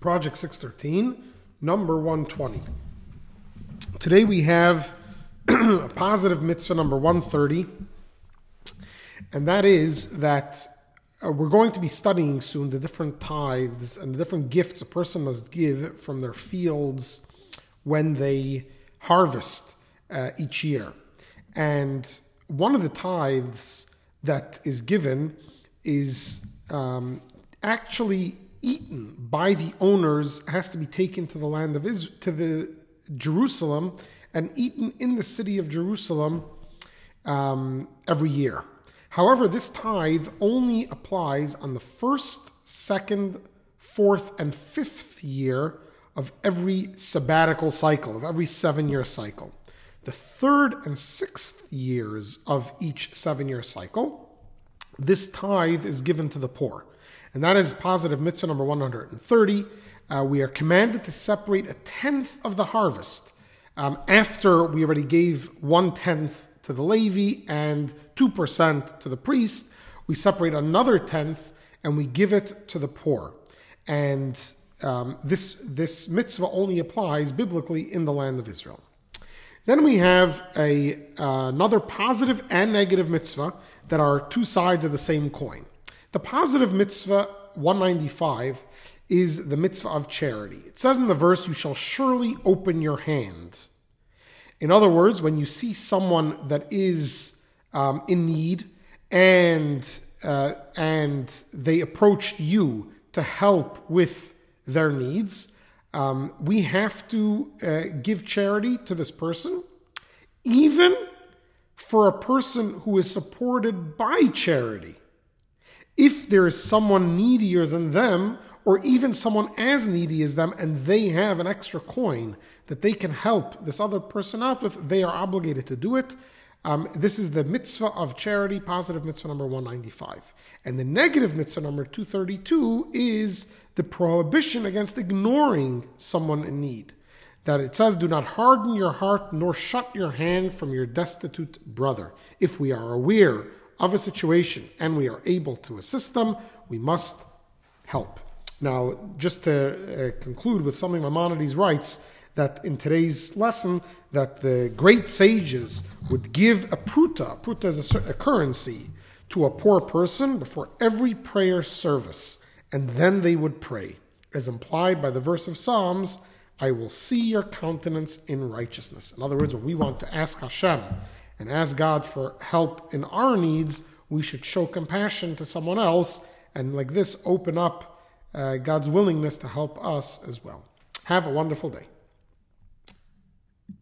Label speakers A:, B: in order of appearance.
A: Project 613, number 120. Today we have a positive mitzvah number 130, and that is that uh, we're going to be studying soon the different tithes and the different gifts a person must give from their fields when they harvest uh, each year. And one of the tithes that is given is um, actually eaten by the owners has to be taken to the land of Israel, to the Jerusalem, and eaten in the city of Jerusalem um, every year. However, this tithe only applies on the first, second, fourth, and fifth year of every sabbatical cycle, of every seven year cycle. The third and sixth years of each seven year cycle, this tithe is given to the poor. And that is positive mitzvah number 130. Uh, we are commanded to separate a tenth of the harvest um, after we already gave one tenth to the Levi and 2% to the priest. We separate another tenth and we give it to the poor. And um, this, this mitzvah only applies biblically in the land of Israel. Then we have a, uh, another positive and negative mitzvah that are two sides of the same coin. The positive mitzvah 195 is the mitzvah of charity. It says in the verse, You shall surely open your hand. In other words, when you see someone that is um, in need and, uh, and they approached you to help with their needs, um, we have to uh, give charity to this person, even for a person who is supported by charity if there is someone needier than them, or even someone as needy as them, and they have an extra coin that they can help this other person out with, they are obligated to do it. Um, this is the mitzvah of charity, positive mitzvah number 195. And the negative mitzvah number 232 is the prohibition against ignoring someone in need. That it says, Do not harden your heart nor shut your hand from your destitute brother. If we are aware of a situation and we are able to assist them, we must help. Now, just to uh, conclude with something Maimonides writes, that in today's lesson, that the great sages would give a pruta, pruta is a, a currency, to a poor person before every prayer service, and then they would pray. As implied by the verse of Psalms, I will see your countenance in righteousness. In other words, when we want to ask Hashem and ask God for help in our needs, we should show compassion to someone else and, like this, open up uh, God's willingness to help us as well. Have a wonderful day.